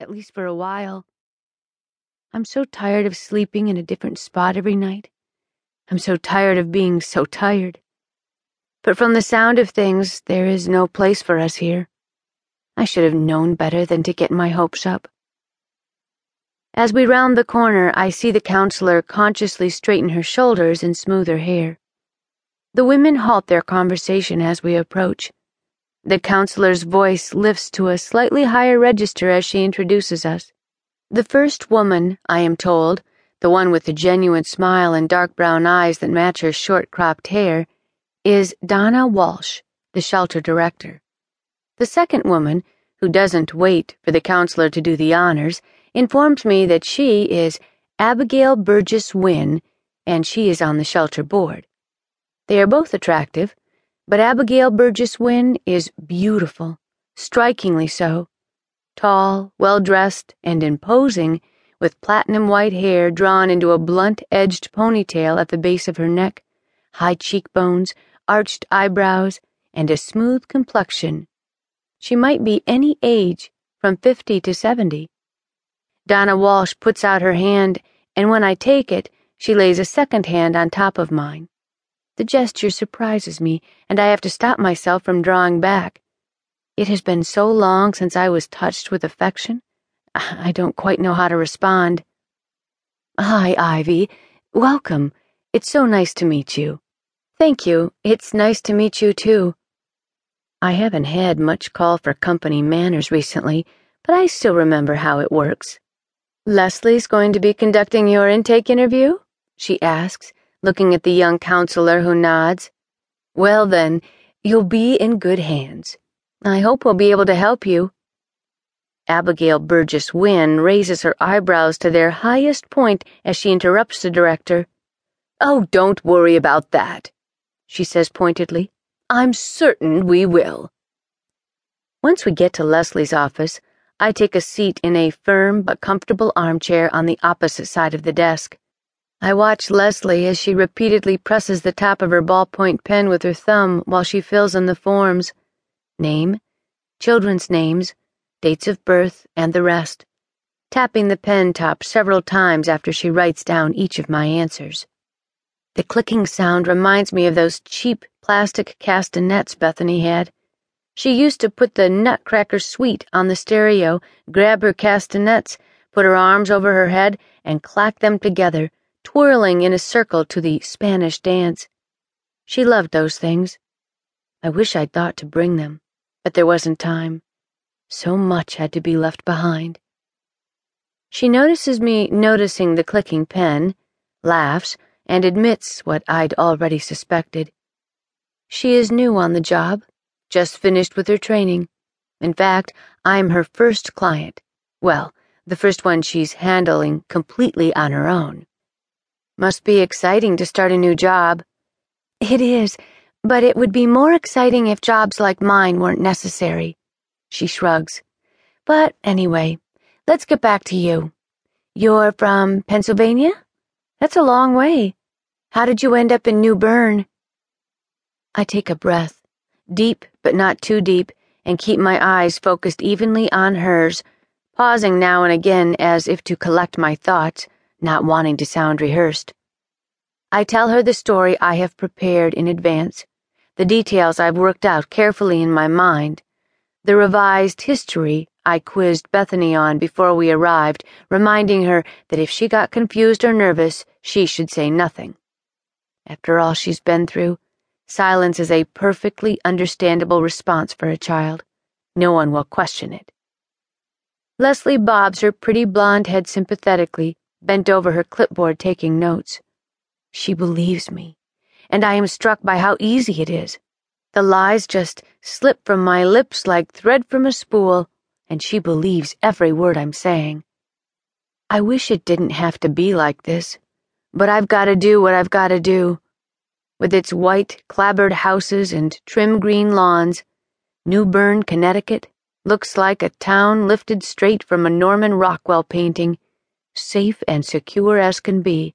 at least for a while. I'm so tired of sleeping in a different spot every night. I'm so tired of being so tired. But from the sound of things, there is no place for us here. I should have known better than to get my hopes up. As we round the corner, I see the counselor consciously straighten her shoulders and smooth her hair. The women halt their conversation as we approach. The counselor's voice lifts to a slightly higher register as she introduces us. The first woman, I am told, the one with the genuine smile and dark brown eyes that match her short cropped hair, is Donna Walsh, the shelter director. The second woman, who doesn't wait for the counselor to do the honors, informs me that she is Abigail Burgess Wynne and she is on the shelter board. They are both attractive, but Abigail Burgess Wynne is beautiful, strikingly so. Tall, well dressed, and imposing, with platinum white hair drawn into a blunt edged ponytail at the base of her neck, high cheekbones, arched eyebrows, and a smooth complexion. She might be any age, from fifty to seventy. Donna Walsh puts out her hand, and when I take it, she lays a second hand on top of mine. The gesture surprises me, and I have to stop myself from drawing back. It has been so long since I was touched with affection, I don't quite know how to respond. Hi, Ivy. Welcome. It's so nice to meet you. Thank you. It's nice to meet you, too. I haven't had much call for company manners recently, but I still remember how it works. Leslie's going to be conducting your intake interview? She asks, looking at the young counselor who nods. Well, then, you'll be in good hands. I hope we'll be able to help you. Abigail Burgess Wynne raises her eyebrows to their highest point as she interrupts the director. Oh, don't worry about that, she says pointedly. I'm certain we will. Once we get to Leslie's office, I take a seat in a firm but comfortable armchair on the opposite side of the desk. I watch Leslie as she repeatedly presses the top of her ballpoint pen with her thumb while she fills in the forms name, children's names, dates of birth, and the rest, tapping the pen top several times after she writes down each of my answers. The clicking sound reminds me of those cheap plastic castanets Bethany had. She used to put the Nutcracker Suite on the stereo, grab her castanets, put her arms over her head, and clack them together, twirling in a circle to the Spanish dance. She loved those things. I wish I'd thought to bring them, but there wasn't time. So much had to be left behind. She notices me noticing the clicking pen, laughs, and admits what I'd already suspected. She is new on the job just finished with her training. In fact, I'm her first client. Well, the first one she's handling completely on her own. Must be exciting to start a new job. It is, but it would be more exciting if jobs like mine weren't necessary. She shrugs. But anyway, let's get back to you. You're from Pennsylvania? That's a long way. How did you end up in New Bern? I take a breath deep but not too deep, and keep my eyes focused evenly on hers, pausing now and again as if to collect my thoughts, not wanting to sound rehearsed. I tell her the story I have prepared in advance, the details I've worked out carefully in my mind, the revised history I quizzed Bethany on before we arrived, reminding her that if she got confused or nervous, she should say nothing. After all she's been through, Silence is a perfectly understandable response for a child. No one will question it. Leslie bobs her pretty blonde head sympathetically, bent over her clipboard taking notes. She believes me, and I am struck by how easy it is. The lies just slip from my lips like thread from a spool, and she believes every word I'm saying. I wish it didn't have to be like this, but I've got to do what I've got to do with its white, clapboard houses and trim green lawns, New Bern, Connecticut, looks like a town lifted straight from a Norman Rockwell painting, safe and secure as can be.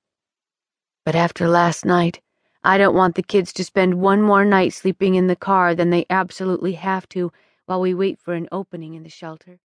But after last night, I don't want the kids to spend one more night sleeping in the car than they absolutely have to while we wait for an opening in the shelter.